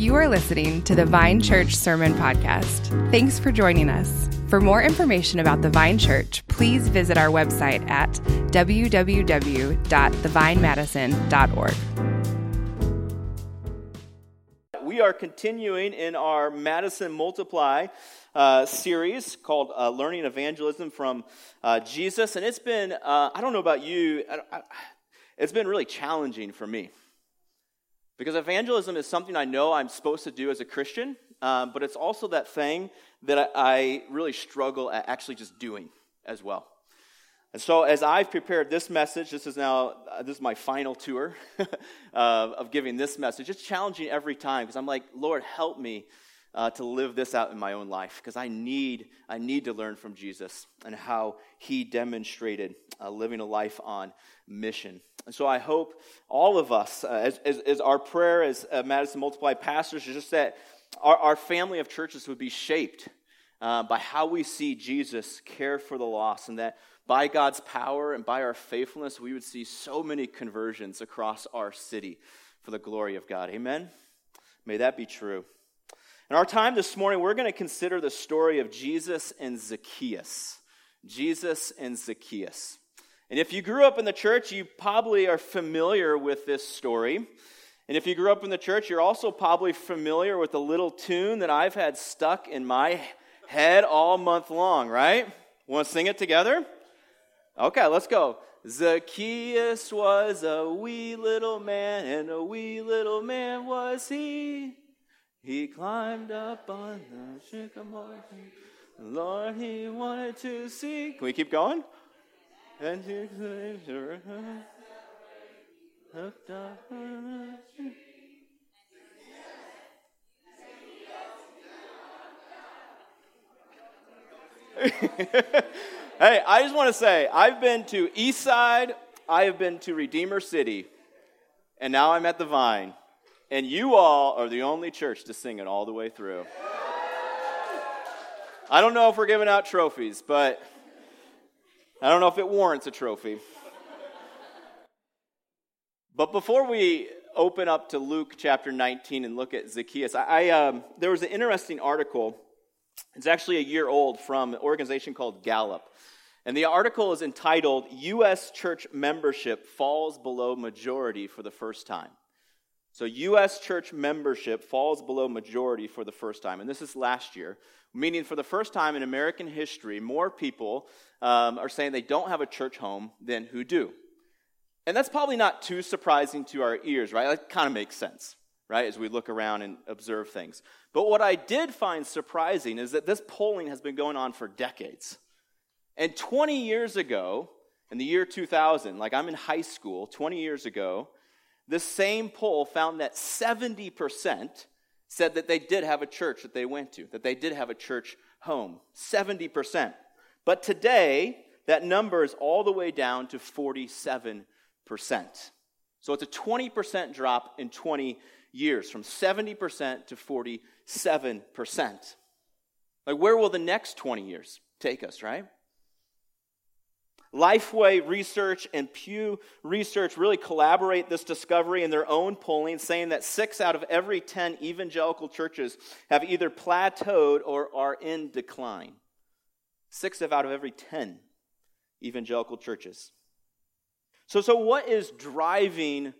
You are listening to the Vine Church Sermon Podcast. Thanks for joining us. For more information about the Vine Church, please visit our website at www.thevinemadison.org. We are continuing in our Madison Multiply uh, series called uh, Learning Evangelism from uh, Jesus. And it's been, uh, I don't know about you, I, I, it's been really challenging for me. Because evangelism is something I know I'm supposed to do as a Christian, um, but it's also that thing that I, I really struggle at actually just doing as well. And so, as I've prepared this message, this is now uh, this is my final tour uh, of giving this message. It's challenging every time because I'm like, Lord, help me uh, to live this out in my own life because I need I need to learn from Jesus and how He demonstrated uh, living a life on mission. And so I hope all of us, uh, as, as, as, our prayer as uh, Madison Multiply pastors, is just that our, our family of churches would be shaped uh, by how we see Jesus care for the lost, and that by God's power and by our faithfulness, we would see so many conversions across our city for the glory of God. Amen? May that be true. In our time this morning, we're going to consider the story of Jesus and Zacchaeus. Jesus and Zacchaeus. And if you grew up in the church, you probably are familiar with this story. And if you grew up in the church, you're also probably familiar with a little tune that I've had stuck in my head all month long, right? Want to sing it together? Okay, let's go. Zacchaeus was a wee little man, and a wee little man was he. He climbed up on the sycamore tree. Lord, he wanted to see. Can we keep going? And hey, I just want to say, I've been to Eastside, I have been to Redeemer City, and now I'm at the Vine. And you all are the only church to sing it all the way through. I don't know if we're giving out trophies, but I don't know if it warrants a trophy. but before we open up to Luke chapter 19 and look at Zacchaeus, I, I um, there was an interesting article. It's actually a year old from an organization called Gallup. And the article is entitled U.S. Church Membership Falls Below Majority for the First Time. So, U.S. church membership falls below majority for the first time. And this is last year, meaning for the first time in American history, more people um, are saying they don't have a church home than who do. And that's probably not too surprising to our ears, right? That kind of makes sense, right, as we look around and observe things. But what I did find surprising is that this polling has been going on for decades. And 20 years ago, in the year 2000, like I'm in high school, 20 years ago, this same poll found that 70% said that they did have a church that they went to, that they did have a church home. 70%. But today, that number is all the way down to 47%. So it's a 20% drop in 20 years, from 70% to 47%. Like, where will the next 20 years take us, right? Lifeway Research and Pew Research really collaborate this discovery in their own polling, saying that six out of every 10 evangelical churches have either plateaued or are in decline. Six out of every 10 evangelical churches. So, so what is driving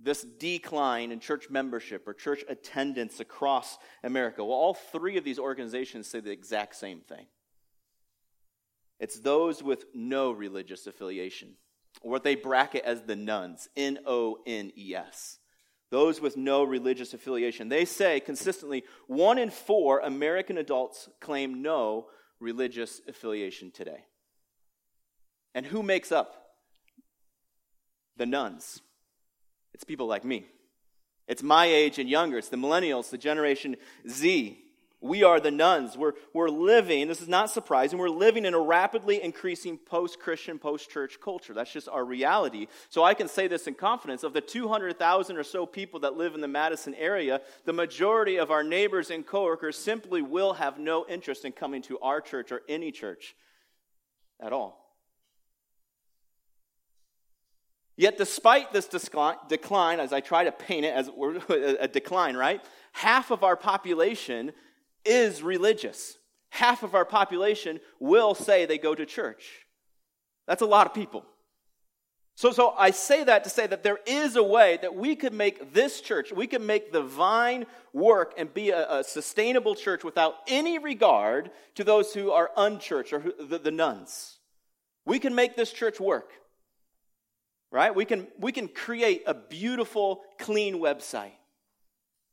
this decline in church membership or church attendance across America? Well, all three of these organizations say the exact same thing. It's those with no religious affiliation, or what they bracket as the nones, N O N E S. Those with no religious affiliation. They say consistently one in four American adults claim no religious affiliation today. And who makes up the nones? It's people like me. It's my age and younger. It's the millennials, the Generation Z. We are the nones. We're, we're living, this is not surprising, we're living in a rapidly increasing post Christian, post church culture. That's just our reality. So I can say this in confidence of the 200,000 or so people that live in the Madison area, the majority of our neighbors and coworkers simply will have no interest in coming to our church or any church at all. Yet, despite this decline, as I try to paint it as a decline, right? Half of our population is religious. Half of our population will say they go to church. That's a lot of people. So, so I say that to say that there is a way that we could make this church, we could make the vine work and be a, a sustainable church without any regard to those who are unchurched or who, the, the nones. We can make this church work. Right? We can, we can create a beautiful, clean website.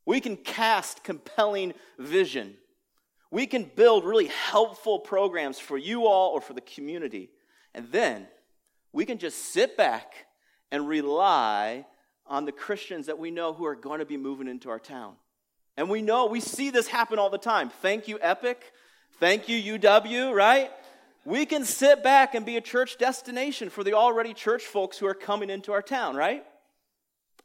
We can cast compelling vision. We can build really helpful programs for you all or for the community. And then we can just sit back and rely on the Christians that we know who are going to be moving into our town. And we know, we see this happen all the time. Thank you, Epic. Thank you, UW, right? We can sit back and be a church destination for the already church folks who are coming into our town, right?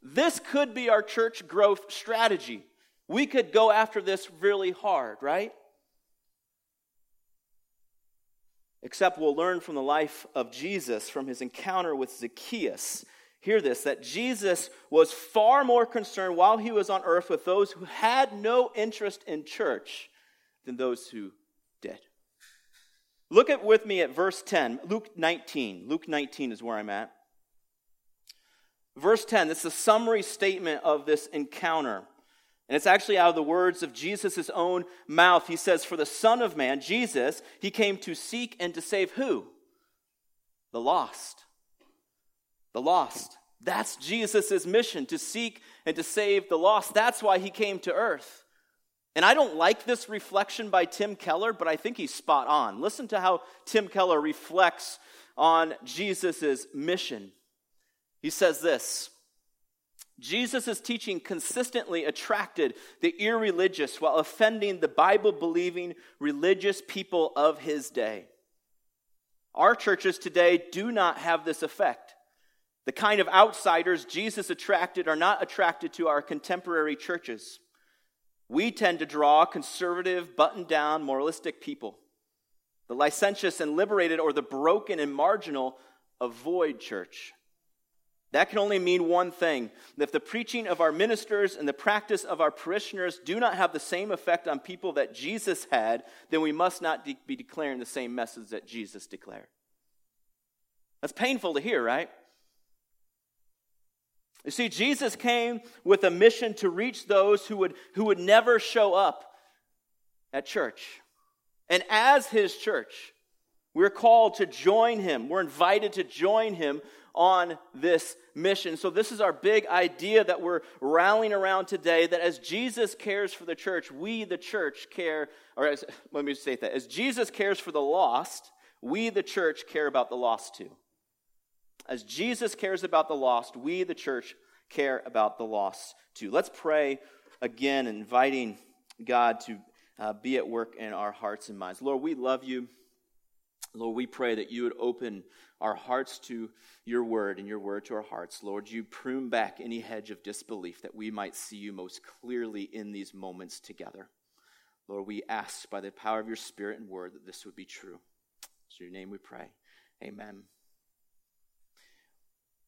This could be our church growth strategy. We could go after this really hard, right? Except we'll learn from the life of Jesus, from his encounter with Zacchaeus. Hear this that Jesus was far more concerned while he was on earth with those who had no interest in church than those who did. Look at with me at verse 10, Luke 19. Luke 19 is where I'm at. Verse 10, this is a summary statement of this encounter. And it's actually out of the words of Jesus' own mouth. He says, For the Son of Man, Jesus, he came to seek and to save who? The lost. The lost. That's Jesus' mission, to seek and to save the lost. That's why he came to earth. And I don't like this reflection by Tim Keller, but I think he's spot on. Listen to how Tim Keller reflects on Jesus' mission. He says this Jesus' teaching consistently attracted the irreligious while offending the Bible believing religious people of his day. Our churches today do not have this effect. The kind of outsiders Jesus attracted are not attracted to our contemporary churches. We tend to draw conservative, button down, moralistic people. The licentious and liberated, or the broken and marginal, avoid church. That can only mean one thing. If the preaching of our ministers and the practice of our parishioners do not have the same effect on people that Jesus had, then we must not de- be declaring the same message that Jesus declared. That's painful to hear, right? You see, Jesus came with a mission to reach those who would, who would never show up at church. And as his church, we're called to join him. We're invited to join him on this mission. So, this is our big idea that we're rallying around today that as Jesus cares for the church, we, the church, care, or as, let me say that. As Jesus cares for the lost, we, the church, care about the lost too. As Jesus cares about the lost, we, the church, care about the lost too. Let's pray again, inviting God to uh, be at work in our hearts and minds. Lord, we love you. Lord, we pray that you would open our hearts to your word and your word to our hearts. Lord, you prune back any hedge of disbelief that we might see you most clearly in these moments together. Lord, we ask by the power of your spirit and word that this would be true. In your name we pray. Amen.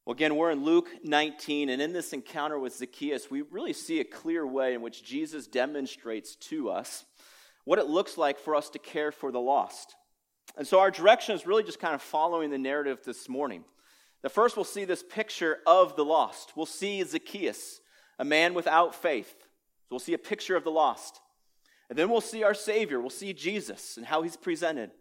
Well, again, we're in Luke 19, and in this encounter with Zacchaeus, we really see a clear way in which Jesus demonstrates to us what it looks like for us to care for the lost. And so our direction is really just kind of following the narrative this morning. The first, we'll see this picture of the lost. We'll see Zacchaeus, a man without faith. So we'll see a picture of the lost. And then we'll see our Savior. We'll see Jesus and how he's presented.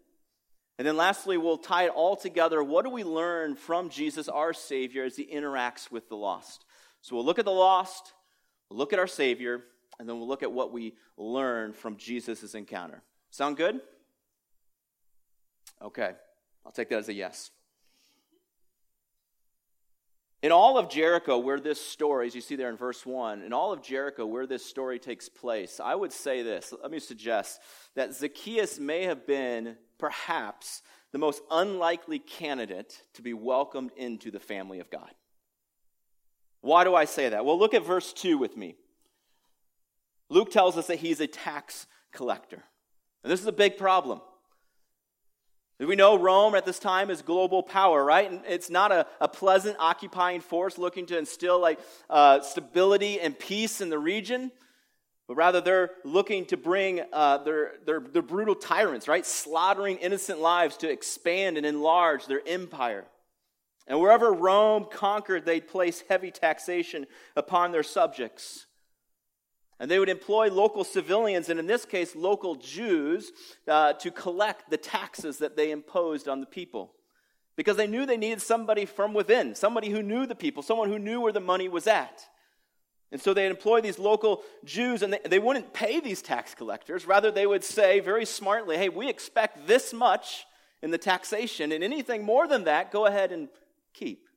And then lastly, we'll tie it all together. What do we learn from Jesus, our Savior, as he interacts with the lost? So we'll look at the lost, look at our Savior, and then we'll look at what we learn from Jesus' encounter. Sound good? Okay, I'll take that as a yes. In all of Jericho, where this story, as you see there in verse 1, in all of Jericho, where this story takes place, I would say this. Let me suggest that Zacchaeus may have been, perhaps, the most unlikely candidate to be welcomed into the family of God. Why do I say that? Well, look at verse 2 with me. Luke tells us that he's a tax collector. And this is a big problem. We know Rome at this time is global power, right? And it's not a, a pleasant occupying force looking to instill like uh, stability and peace in the region, but rather they're looking to bring uh, their, their, their brutal tyrants, right? Slaughtering innocent lives to expand and enlarge their empire. And wherever Rome conquered, they'd place heavy taxation upon their subjects. And they would employ local civilians, and in this case, local Jews, uh, to collect the taxes that they imposed on the people. Because they knew they needed somebody from within, somebody who knew the people, someone who knew where the money was at. And so they'd employ these local Jews, and they, they wouldn't pay these tax collectors. Rather, they would say very smartly, hey, we expect this much in the taxation, and anything more than that, go ahead and keep.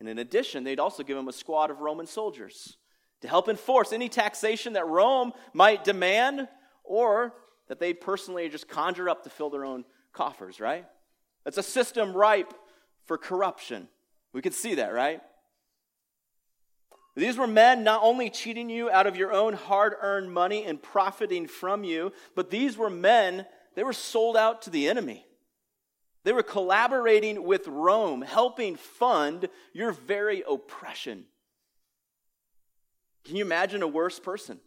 And in addition, they'd also give them a squad of Roman soldiers to help enforce any taxation that Rome might demand or that they personally just conjure up to fill their own coffers, right? That's a system ripe for corruption. We can see that, right? These were men not only cheating you out of your own hard earned money and profiting from you, but these were men, they were sold out to the enemy. They were collaborating with Rome, helping fund your very oppression. Can you imagine a worse person?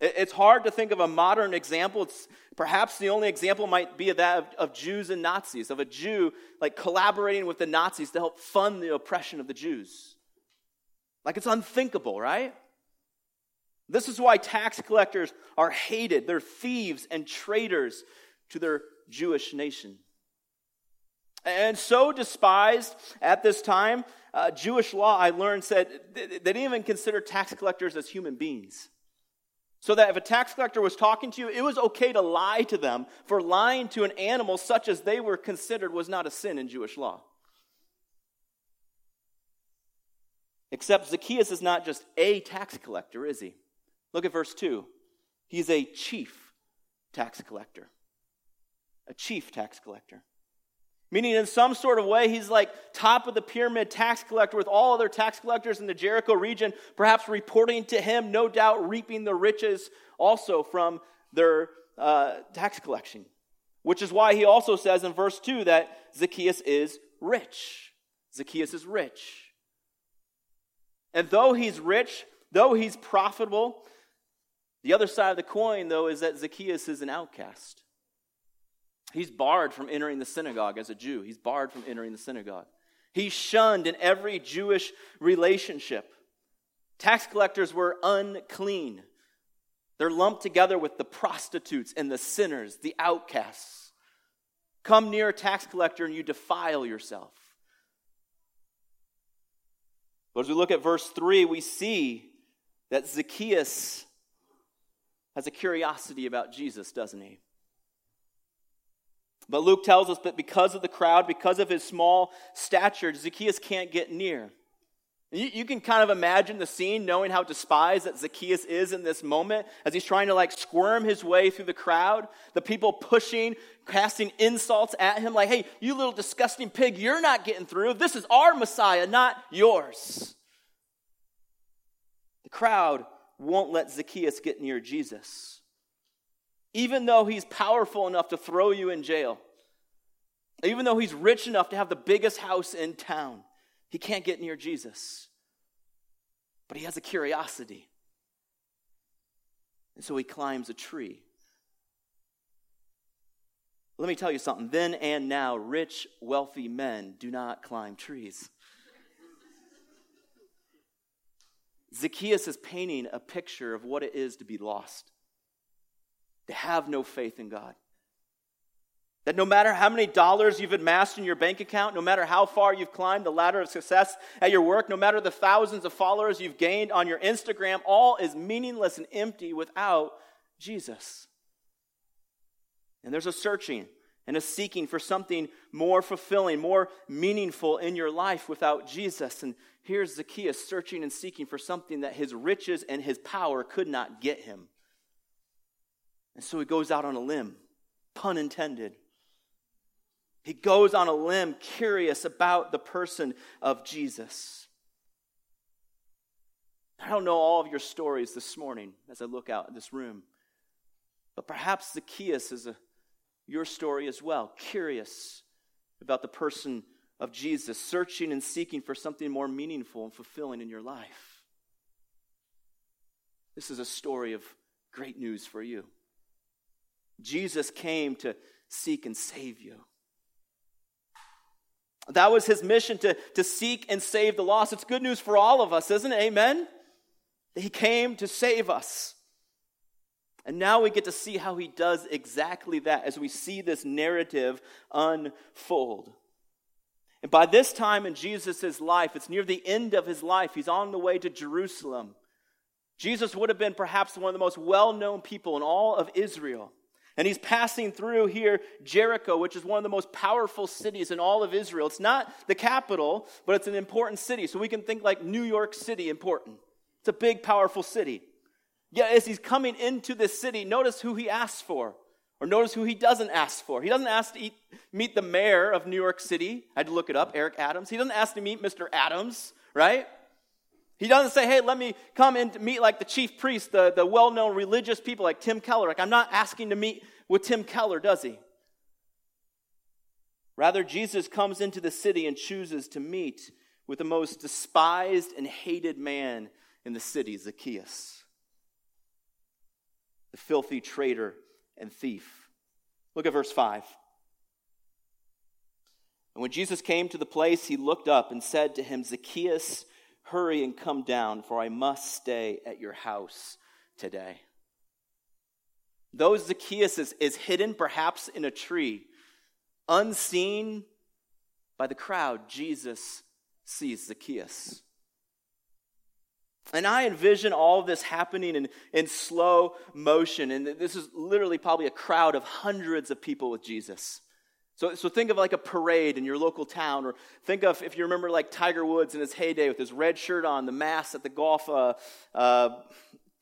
It's hard to think of a modern example. It's perhaps the only example might be that of, of, Jews and Nazis, of a Jew like collaborating with the Nazis to help fund the oppression of the Jews. Like it's unthinkable, right? This is why tax collectors are hated. They're thieves and traitors to their Jewish nation. And so despised at this time, uh, Jewish law, I learned, said they didn't even consider tax collectors as human beings. So that if a tax collector was talking to you, it was okay to lie to them, for lying to an animal such as they were considered was not a sin in Jewish law. Except Zacchaeus is not just a tax collector, is he? Look at verse 2. He's a chief tax collector a chief tax collector. Meaning, in some sort of way, he's like top of the pyramid tax collector with all other tax collectors in the Jericho region, perhaps reporting to him, no doubt reaping the riches also from their uh, tax collection. Which is why he also says in verse 2 that Zacchaeus is rich. Zacchaeus is rich. And though he's rich, though he's profitable, the other side of the coin, though, is that Zacchaeus is an outcast. He's barred from entering the synagogue as a Jew. He's barred from entering the synagogue. He's shunned in every Jewish relationship. Tax collectors were unclean. They're lumped together with the prostitutes and the sinners, the outcasts. Come near a tax collector and you defile yourself. But as we look at verse 3, we see that Zacchaeus has a curiosity about Jesus, doesn't he? But Luke tells us that because of the crowd, because of his small stature, Zacchaeus can't get near. You, you, can kind of imagine the scene knowing how despised that Zacchaeus is in this moment as he's trying to like squirm his way through the crowd, the people pushing, casting insults at him, like, hey, you little disgusting pig, you're not getting through. This is our Messiah, not yours. The crowd won't let Zacchaeus get near Jesus even though he's powerful enough to throw you in jail, even though he's rich enough to have the biggest house in town, he can't get near Jesus. But he has a curiosity. And so he climbs a tree. Let me tell you something. Then and now, rich, wealthy men do not climb trees. Zacchaeus is painting a picture of what it is to be lost to have no faith in God. That no matter how many dollars you've amassed in your bank account, no matter how far you've climbed the ladder of success at your work, no matter the thousands of followers you've gained on your Instagram, all is meaningless and empty without Jesus. And there's a searching and a seeking for something more fulfilling, more meaningful in your life without Jesus. And here's Zacchaeus searching and seeking for something that his riches and his power could not get him. And so he goes out on a limb, pun intended. He goes on a limb curious about the person of Jesus. I don't know all of your stories this morning as I look out at this room, but perhaps Zacchaeus is a your story as well, curious about the person of Jesus, searching and seeking for something more meaningful and fulfilling in your life. This is a story of great news for you. Jesus came to seek and save you. That was his mission to, to seek and save the lost. It's good news for all of us, isn't it? Amen? He came to save us. And now we get to see how he does exactly that as we see this narrative unfold. And by this time in Jesus' life, it's near the end of his life. He's on the way to Jerusalem. Jesus would have been perhaps one of the most well known people in all of Israel. And he's passing through here Jericho, which is one of the most powerful cities in all of Israel. It's not the capital, but it's an important city. So we can think like New York City important. It's a big, powerful city. Yet as he's coming into this city, notice who he asks for. Or notice who he doesn't ask for. He doesn't ask to eat, meet the mayor of New York City. I had to look it up, Eric Adams. He doesn't ask to meet Mr. Adams, right? He doesn't say, hey, let me come and meet like the chief priest, the, the well known religious people like Tim Keller. Like, I'm not asking to meet with Tim Keller, does he? Rather, Jesus comes into the city and chooses to meet with the most despised and hated man in the city, Zacchaeus, the filthy traitor and thief. Look at verse 5. And when Jesus came to the place, he looked up and said to him, Zacchaeus, hurry and come down, for I must stay at your house today. Though Zacchaeus is, is hidden perhaps in a tree, unseen by the crowd, Jesus sees Zacchaeus. And I envision all of this happening in, in slow motion. And this is literally probably a crowd of hundreds of people with Jesus. So, so think of like a parade in your local town, or think of if you remember like Tiger Woods in his heyday with his red shirt on, the mask at the golf uh, uh,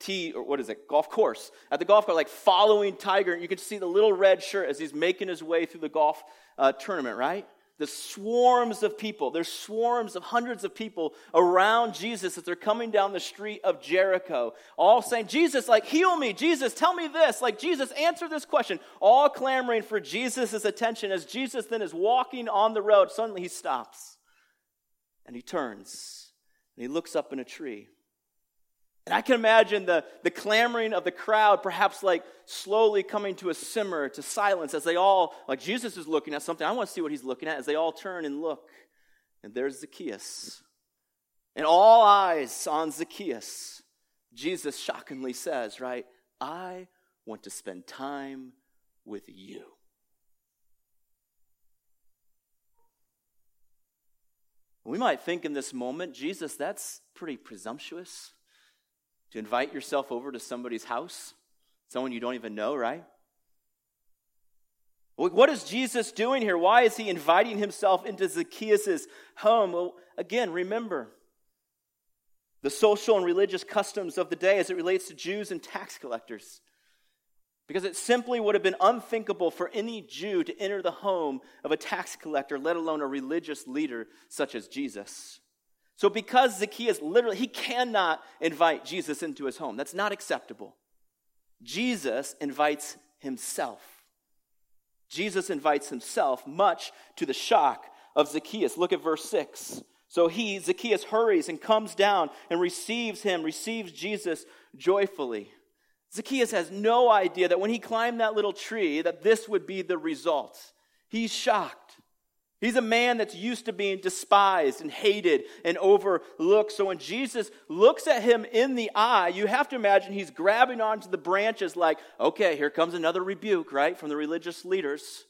tee, or what is it, golf course. At the golf course, like following Tiger, you can see the little red shirt as he's making his way through the golf uh, tournament, right? The swarms of people. There's swarms of hundreds of people around Jesus as they're coming down the street of Jericho, all saying, Jesus, like, heal me. Jesus, tell me this. Like, Jesus, answer this question. All clamoring for Jesus' attention as Jesus then is walking on the road. Suddenly he stops and he turns and he looks up in a tree. And I can imagine the, the clamoring of the crowd, perhaps like slowly coming to a simmer, to silence, as they all, like Jesus is looking at something. I want to see what he's looking at, as they all turn and look. And there's Zacchaeus. And all eyes on Zacchaeus. Jesus shockingly says, right, I want to spend time with you. We might think in this moment, Jesus, that's pretty presumptuous to invite yourself over to somebody's house, someone you don't even know, right? What is Jesus doing here? Why is he inviting himself into Zacchaeus' home? Well, again, remember the social and religious customs of the day as it relates to Jews and tax collectors. Because it simply would have been unthinkable for any Jew to enter the home of a tax collector, let alone a religious leader such as Jesus. So, because Zacchaeus literally, he cannot invite Jesus into his home. That's not acceptable. Jesus invites himself. Jesus invites himself, much to the shock of Zacchaeus. Look at verse 6. So he, Zacchaeus, hurries and comes down and receives him, receives Jesus joyfully. Zacchaeus has no idea that when he climbed that little tree, that this would be the result. He's shocked. He's a man that's used to being despised and hated and overlooked. So when Jesus looks at him in the eye, you have to imagine he's grabbing onto the branches, like, okay, here comes another rebuke, right, from the religious leaders.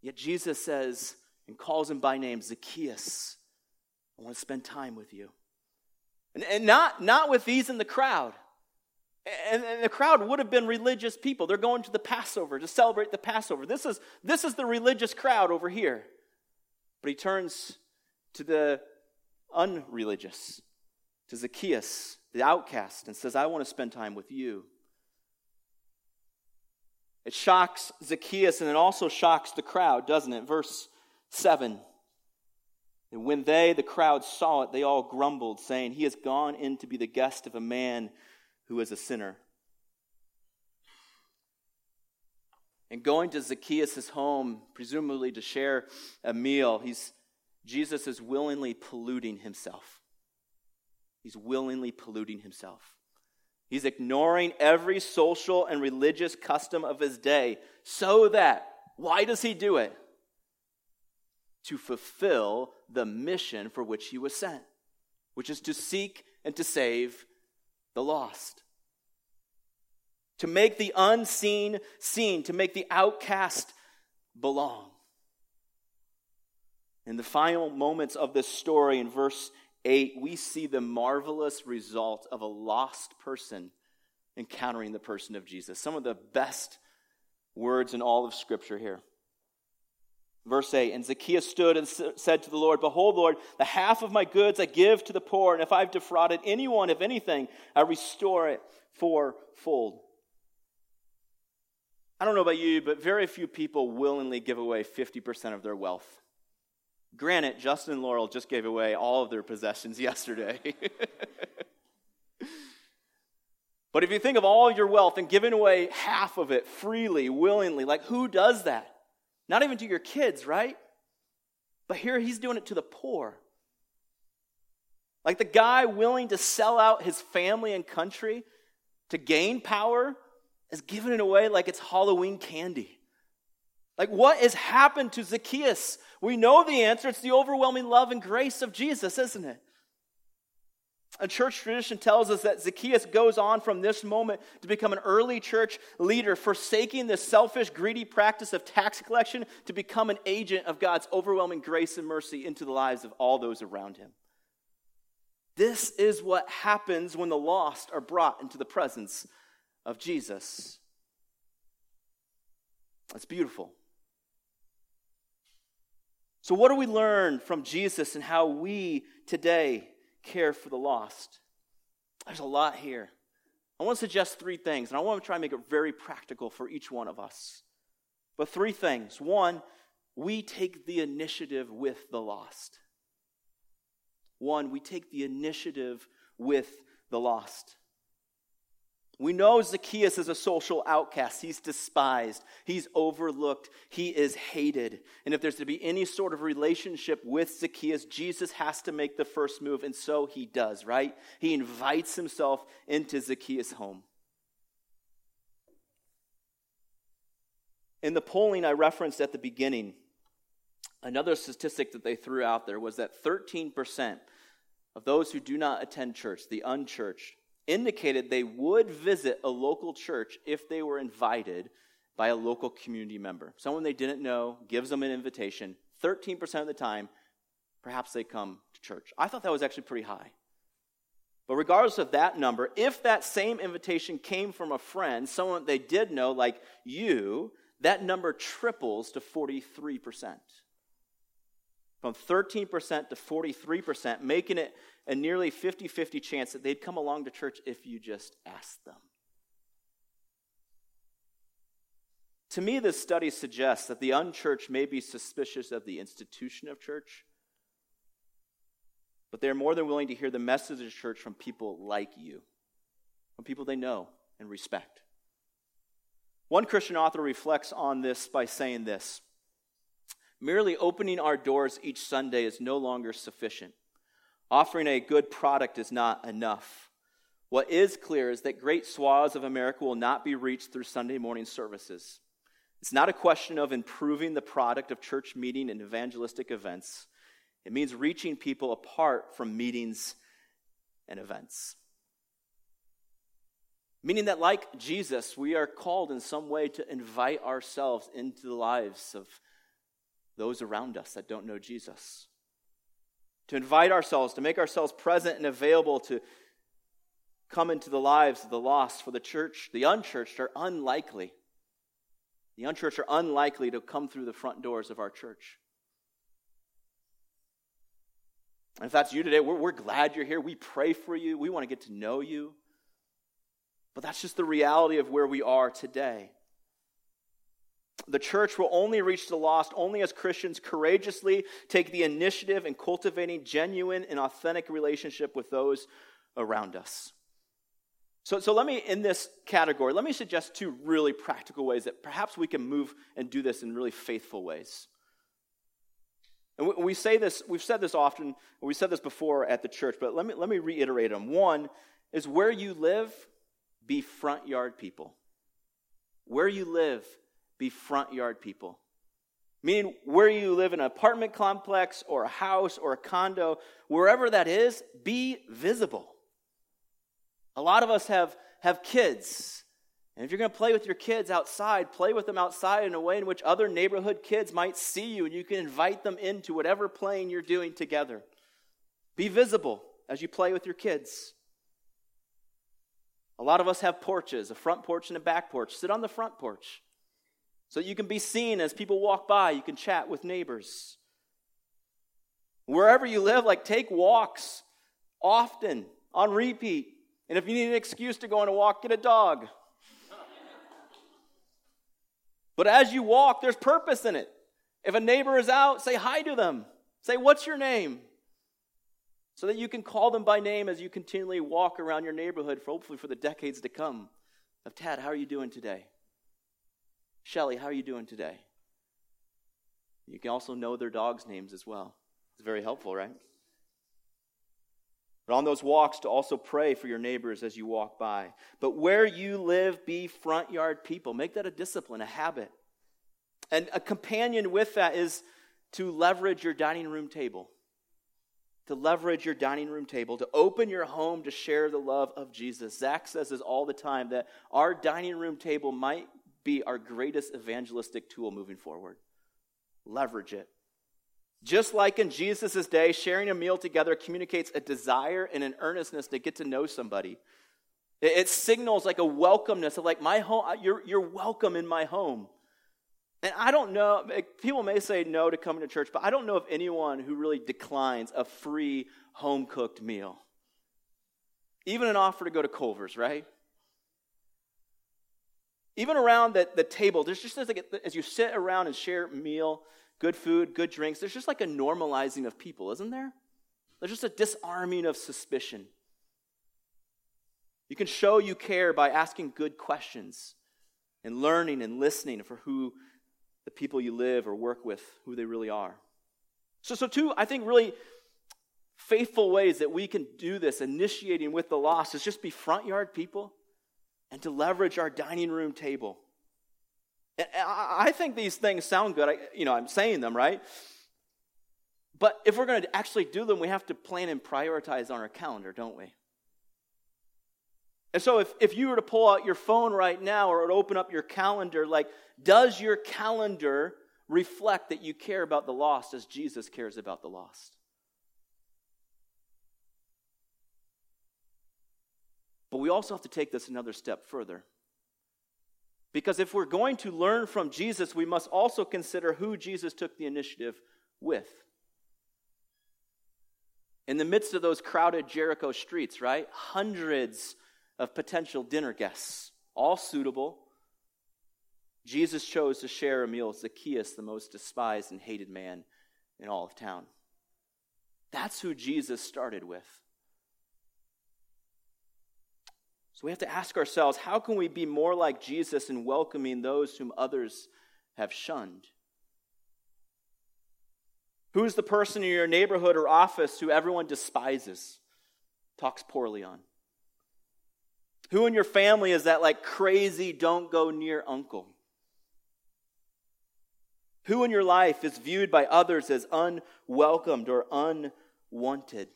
Yet Jesus says and calls him by name, Zacchaeus, I want to spend time with you. And, and not, not with these in the crowd. And, and, the crowd would have been religious people. They're going to the Passover to celebrate the Passover. This is, this is the religious crowd over here. But he turns to the unreligious, to Zacchaeus, the outcast, and says, I want to spend time with you. It shocks Zacchaeus and it also shocks the crowd, doesn't it? Verse 7. And when they, the crowd, saw it, they all grumbled, saying, He has gone in to be the guest of a man who is a sinner. and going to Zacchaeus' home, presumably to share a meal, he's, Jesus is willingly polluting himself. He's willingly polluting himself. He's ignoring every social and religious custom of his day so that, why does he do it? To fulfill the mission for which he was sent, which is to seek and to save the lost to make the unseen seen, to make the outcast belong. In the final moments of this story, in verse 8, we see the marvelous result of a lost person encountering the person of Jesus. Some of the best words in all of Scripture here. Verse 8 And Zacchaeus stood and said to the Lord, Behold, Lord, the half of my goods I give to the poor, and if I've defrauded anyone of anything, I restore it fourfold. I don't know about you, but very few people willingly give away 50% of their wealth. Granted, Justin Laurel just gave away all of their possessions yesterday. but if you think of all your wealth and giving away half of it freely, willingly, like who does that? Not even to your kids, right? But here he's doing it to the poor. Like the guy willing to sell out his family and country to gain power is giving it away like it's Halloween candy. Like, what has happened to Zacchaeus? We know the answer. It's the overwhelming love and grace of Jesus, isn't it? A church tradition tells us that Zacchaeus goes on from this moment to become an early church leader, forsaking the selfish, greedy practice of tax collection to become an agent of God's overwhelming grace and mercy into the lives of all those around him. This is what happens when the lost are brought into the presence of Jesus. That's beautiful. So, what do we learn from Jesus and how we today care for the lost? There's a lot here. I want to suggest three things, and I want to try and make it very practical for each one of us. But three things. One, we take the initiative with the lost. One, we take the initiative with the lost. We know Zacchaeus is a social outcast. He's despised. He's overlooked. He is hated. And if there's to be any sort of relationship with Zacchaeus, Jesus has to make the first move. And so he does, right? He invites himself into Zacchaeus' home. In the polling I referenced at the beginning, another statistic that they threw out there was that 13% of those who do not attend church, the unchurched, indicated they would visit a local church if they were invited by a local community member. Someone they didn't know gives them an invitation. 13% of the time, perhaps they come to church. I thought that was actually pretty high. But regardless of that number, if that same invitation came from a friend, someone they did know, like you, that number triples to 43% from 13% to 43%, making it a nearly 50 50 chance that they'd come along to church if you just asked them. To me, this study suggests that the unchurched may be suspicious of the institution of church, but they're more than willing to hear the message of church from people like you, from people they know and respect. One Christian author reflects on this by saying this Merely opening our doors each Sunday is no longer sufficient. Offering a good product is not enough. What is clear is that great swaths of America will not be reached through Sunday morning services. It's not a question of improving the product of church meeting and evangelistic events. It means reaching people apart from meetings and events. Meaning that, like Jesus, we are called in some way to invite ourselves into the lives of those around us that don't know Jesus. To invite ourselves, to make ourselves present and available to come into the lives of the lost for the church. The unchurched are unlikely. The unchurched are unlikely to come through the front doors of our church. And if that's you today, we're, we're glad you're here. We pray for you. We want to get to know you. But that's just the reality of where we are today. The church will only reach the lost only as Christians courageously take the initiative in cultivating genuine and authentic relationship with those around us. So, so let me, in this category, let me suggest two really practical ways that perhaps we can move and do this in really faithful ways. And we, we say this, we've said this often, we said this before at the church, but let me, let me reiterate them. One is where you live, be front yard people. Where you live, be front yard people. Meaning, where you live in an apartment complex or a house or a condo, wherever that is, be visible. A lot of us have, have kids. And if you're going to play with your kids outside, play with them outside in a way in which other neighborhood kids might see you and you can invite them into whatever playing you're doing together. Be visible as you play with your kids. A lot of us have porches, a front porch and a back porch. Sit on the front porch so you can be seen as people walk by. You can chat with neighbors. Wherever you live, like take walks often on repeat. And if you need an excuse to go on a walk, get a dog. but as you walk, there's purpose in it. If a neighbor is out, say hi to them. Say, What's your name? So that you can call them by name as you continually walk around your neighborhood, for hopefully for the decades to come. Of Tad, how are you doing today? Shelly, how are you doing today? You can also know their dogs' names as well. It's very helpful, right? But on those walks, to also pray for your neighbors as you walk by. But where you live, be front yard people. Make that a discipline, a habit. And a companion with that is to leverage your dining room table. To leverage your dining room table, to open your home to share the love of Jesus. Zach says this all the time that our dining room table might be our greatest evangelistic tool moving forward. Leverage it. Just like in Jesus' day, sharing a meal together communicates a desire and an earnestness to get to know somebody. It, signals like a welcomeness of like my home, you're, you're welcome in my home. And I don't know, people may say no to coming to church, but I don't know of anyone who really declines a free home cooked meal. Even an offer to go to Culver's, right? Even around the, the table, there's just like as you sit around and share meal, good food, good drinks, there's just like a normalizing of people, isn't there? There's just a disarming of suspicion. You can show you care by asking good questions and learning and listening for who the people you live or work with, who they really are. So, so two, I think, really faithful ways that we can do this, initiating with the lost, is just be front yard people and to leverage our dining room table. And I think these things sound good. I, you know, I'm saying them, right? But if we're going to actually do them, we have to plan and prioritize on our calendar, don't we? And so if, if you were to pull out your phone right now or open up your calendar, like, does your calendar reflect that you care about the lost as Jesus cares about the lost? But we also have to take this another step further. Because if we're going to learn from Jesus, we must also consider who Jesus took the initiative with. In the midst of those crowded Jericho streets, right? Hundreds of potential dinner guests, all suitable. Jesus chose to share a meal with Zacchaeus, the most despised and hated man in all of town. That's who Jesus started with. So we have to ask ourselves how can we be more like Jesus in welcoming those whom others have shunned? Who's the person in your neighborhood or office who everyone despises, talks poorly on? Who in your family is that like crazy, don't go near uncle? Who in your life is viewed by others as unwelcomed or unwanted?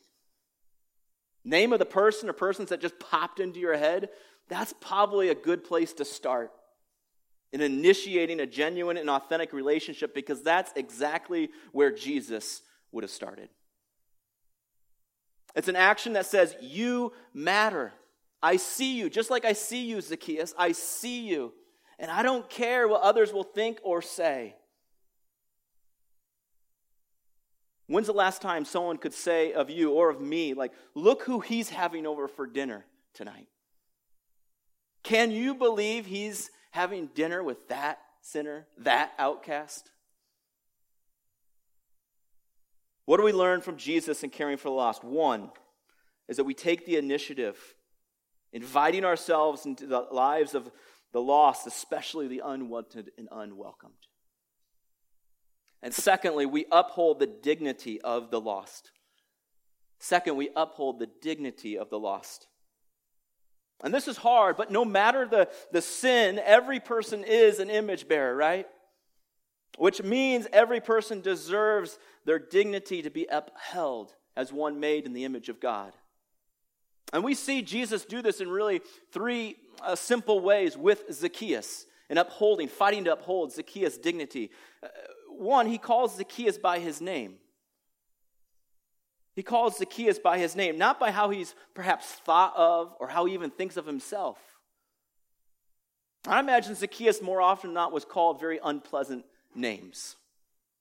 Name of the person or persons that just popped into your head, that's probably a good place to start in initiating a genuine and authentic relationship because that's exactly where Jesus would have started. It's an action that says, You matter. I see you. Just like I see you, Zacchaeus, I see you. And I don't care what others will think or say. When's the last time someone could say of you or of me, like, look who he's having over for dinner tonight? Can you believe he's having dinner with that sinner, that outcast? What do we learn from Jesus in caring for the lost? One is that we take the initiative inviting ourselves into the lives of the lost, especially the unwanted and unwelcomed. And secondly, we uphold the dignity of the lost. Second, we uphold the dignity of the lost. And this is hard, but no matter the, the sin, every person is an image bearer, right? Which means every person deserves their dignity to be upheld as one made in the image of God. And we see Jesus do this in really three uh, simple ways with Zacchaeus in upholding, fighting to uphold Zacchaeus' dignity. Uh, one, he calls Zacchaeus by his name. He calls Zacchaeus by his name, not by how he's perhaps thought of or how he even thinks of himself. I imagine Zacchaeus more often than not was called very unpleasant names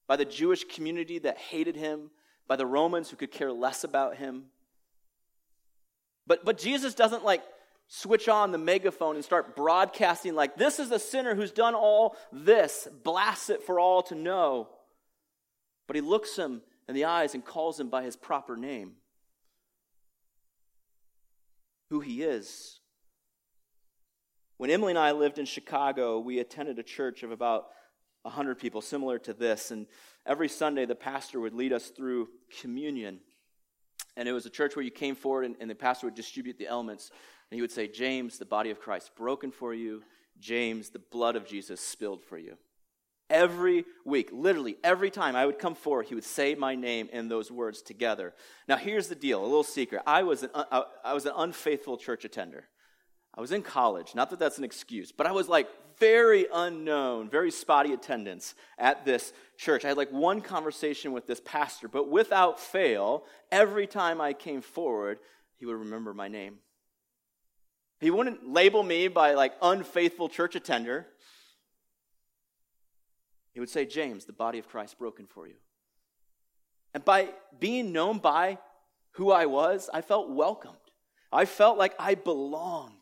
by the Jewish community that hated him, by the Romans who could care less about him. But, but Jesus doesn't like switch on the megaphone and start broadcasting like this is a sinner who's done all this blast it for all to know. But he looks him in the eyes and calls him by his proper name. Who he is. When emily and i lived in chicago we attended a church of about 100 people similar to this and every sunday the pastor would lead us through communion and it was a church where you came forward and, and the pastor would distribute the elements and he would say, James, the body of Christ broken for you. James, the blood of Jesus spilled for you. Every week, literally every time I would come forward, he would say my name and those words together. Now, here's the deal a little secret. I was an, uh, I was an unfaithful church attender. I was in college. Not that that's an excuse, but I was like very unknown, very spotty attendance at this church. I had like one conversation with this pastor, but without fail, every time I came forward, he would remember my name. He wouldn't label me by like unfaithful church attender. He would say, James, the body of Christ broken for you. And by being known by who I was, I felt welcomed. I felt like I belonged.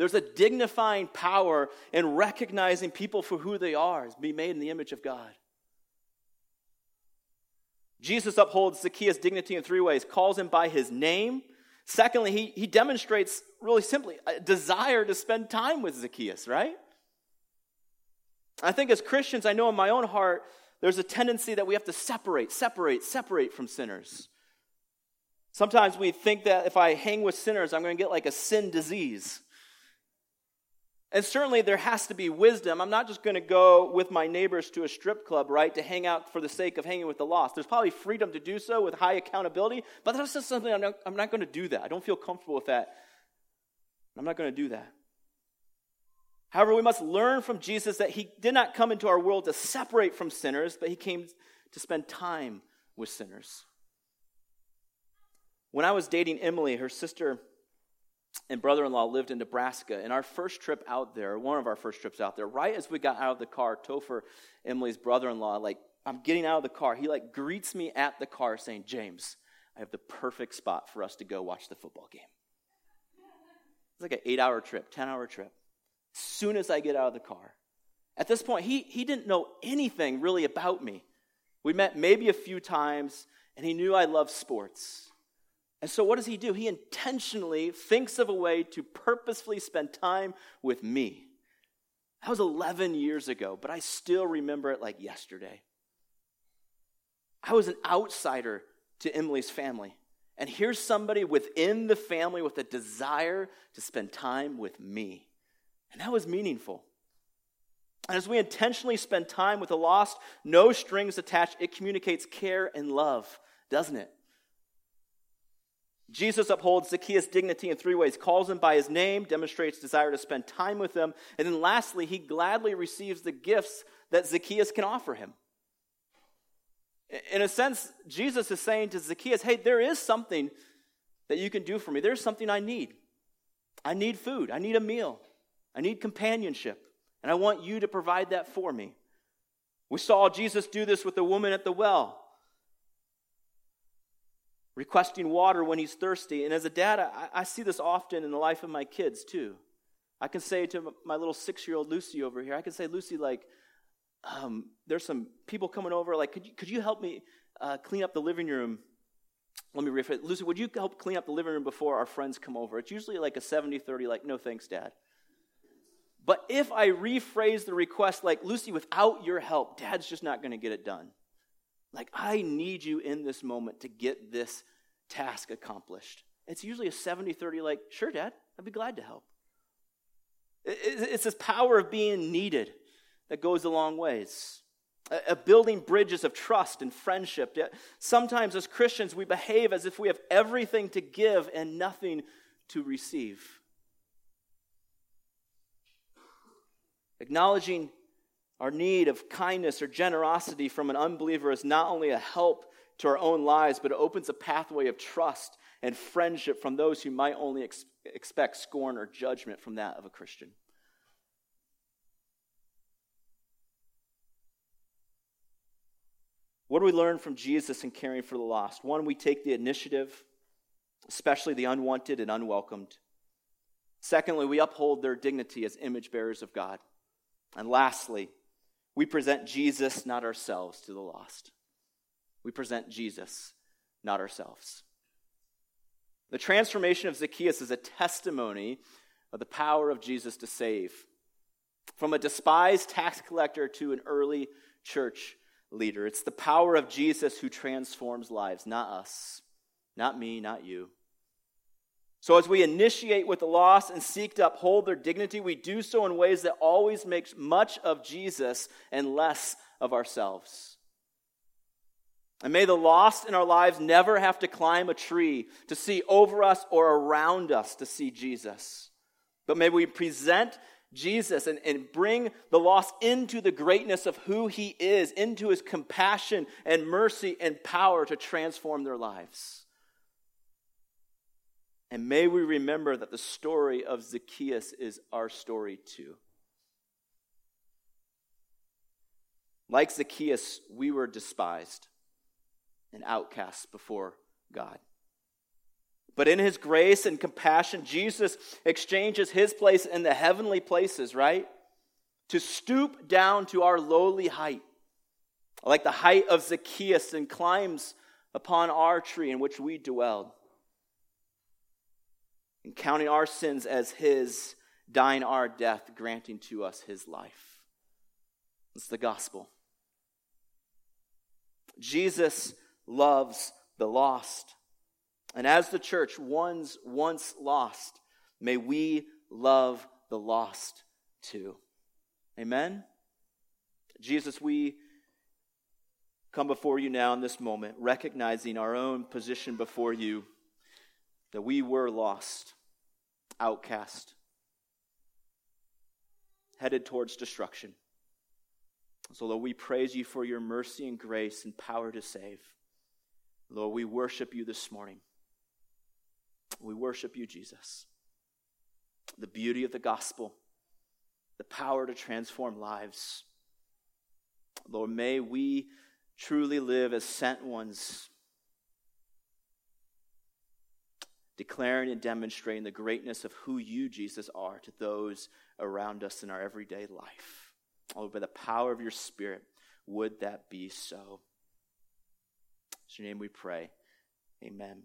There's a dignifying power in recognizing people for who they are, be made in the image of God. Jesus upholds Zacchaeus' dignity in three ways calls him by his name, Secondly, he, he demonstrates really simply a desire to spend time with Zacchaeus, right? I think as Christians, I know in my own heart, there's a tendency that we have to separate, separate, separate from sinners. Sometimes we think that if I hang with sinners, I'm going to get like a sin disease. And certainly there has to be wisdom. I'm not just going to go with my neighbors to a strip club, right, to hang out for the sake of hanging with the lost. There's probably freedom to do so with high accountability, but that's just something I'm not, I'm not going to do that. I don't feel comfortable with that. I'm not going to do that. However, we must learn from Jesus that he did not come into our world to separate from sinners, but he came to spend time with sinners. When I was dating Emily, her sister and brother in law lived in Nebraska. And our first trip out there, one of our first trips out there, right as we got out of the car, Topher, Emily's brother in law, like, I'm getting out of the car. He like greets me at the car saying, James, I have the perfect spot for us to go watch the football game. It's like an eight hour trip, 10 hour trip. As soon as I get out of the car. At this point, he, he didn't know anything really about me. We met maybe a few times, and he knew I loved sports. And so, what does he do? He intentionally thinks of a way to purposefully spend time with me. That was 11 years ago, but I still remember it like yesterday. I was an outsider to Emily's family. And here's somebody within the family with a desire to spend time with me. And that was meaningful. And as we intentionally spend time with the lost, no strings attached, it communicates care and love, doesn't it? Jesus upholds Zacchaeus' dignity in three ways calls him by his name, demonstrates desire to spend time with him, and then lastly, he gladly receives the gifts that Zacchaeus can offer him. In a sense, Jesus is saying to Zacchaeus, Hey, there is something that you can do for me. There's something I need. I need food, I need a meal, I need companionship, and I want you to provide that for me. We saw Jesus do this with the woman at the well requesting water when he's thirsty. And as a dad, I, I see this often in the life of my kids too. I can say to my little six year old Lucy over here, I can say, Lucy, like, um, there's some people coming over. Like, could you, could you help me uh, clean up the living room let me rephrase. Lucy, would you help clean up the living room before our friends come over? It's usually like a 70 30, like, no thanks, Dad. But if I rephrase the request like, Lucy, without your help, Dad's just not going to get it done. Like, I need you in this moment to get this task accomplished. It's usually a 70 30, like, sure, Dad, I'd be glad to help. It's this power of being needed that goes a long ways. Of building bridges of trust and friendship. Sometimes as Christians, we behave as if we have everything to give and nothing to receive. Acknowledging our need of kindness or generosity from an unbeliever is not only a help to our own lives, but it opens a pathway of trust and friendship from those who might only ex- expect scorn or judgment from that of a Christian. What do we learn from Jesus in caring for the lost? One, we take the initiative, especially the unwanted and unwelcomed. Secondly, we uphold their dignity as image bearers of God. And lastly, we present Jesus, not ourselves, to the lost. We present Jesus, not ourselves. The transformation of Zacchaeus is a testimony of the power of Jesus to save. From a despised tax collector to an early church leader. It's the power of Jesus who transforms lives, not us, not me, not you. So, as we initiate with the lost and seek to uphold their dignity, we do so in ways that always makes much of Jesus and less of ourselves. And may the lost in our lives never have to climb a tree to see over us or around us to see Jesus. But may we present Jesus and, and bring the lost into the greatness of who he is, into his compassion and mercy and power to transform their lives. And may we remember that the story of Zacchaeus is our story too. Like Zacchaeus, we were despised and outcasts before God. But in his grace and compassion, Jesus exchanges his place in the heavenly places, right? To stoop down to our lowly height, like the height of Zacchaeus, and climbs upon our tree in which we dwelled. And counting our sins as his, dying our death, granting to us his life. It's the gospel. Jesus loves the lost. And as the church, ones once lost, may we love the lost too. Amen? Jesus, we come before you now in this moment, recognizing our own position before you, that we were lost, outcast, headed towards destruction. So, Lord, we praise you for your mercy and grace and power to save. Lord, we worship you this morning. We worship you, Jesus. The beauty of the gospel, the power to transform lives. Lord, may we truly live as sent ones, declaring and demonstrating the greatness of who you, Jesus, are to those around us in our everyday life. Lord, by the power of your Spirit, would that be so? In your name we pray. Amen.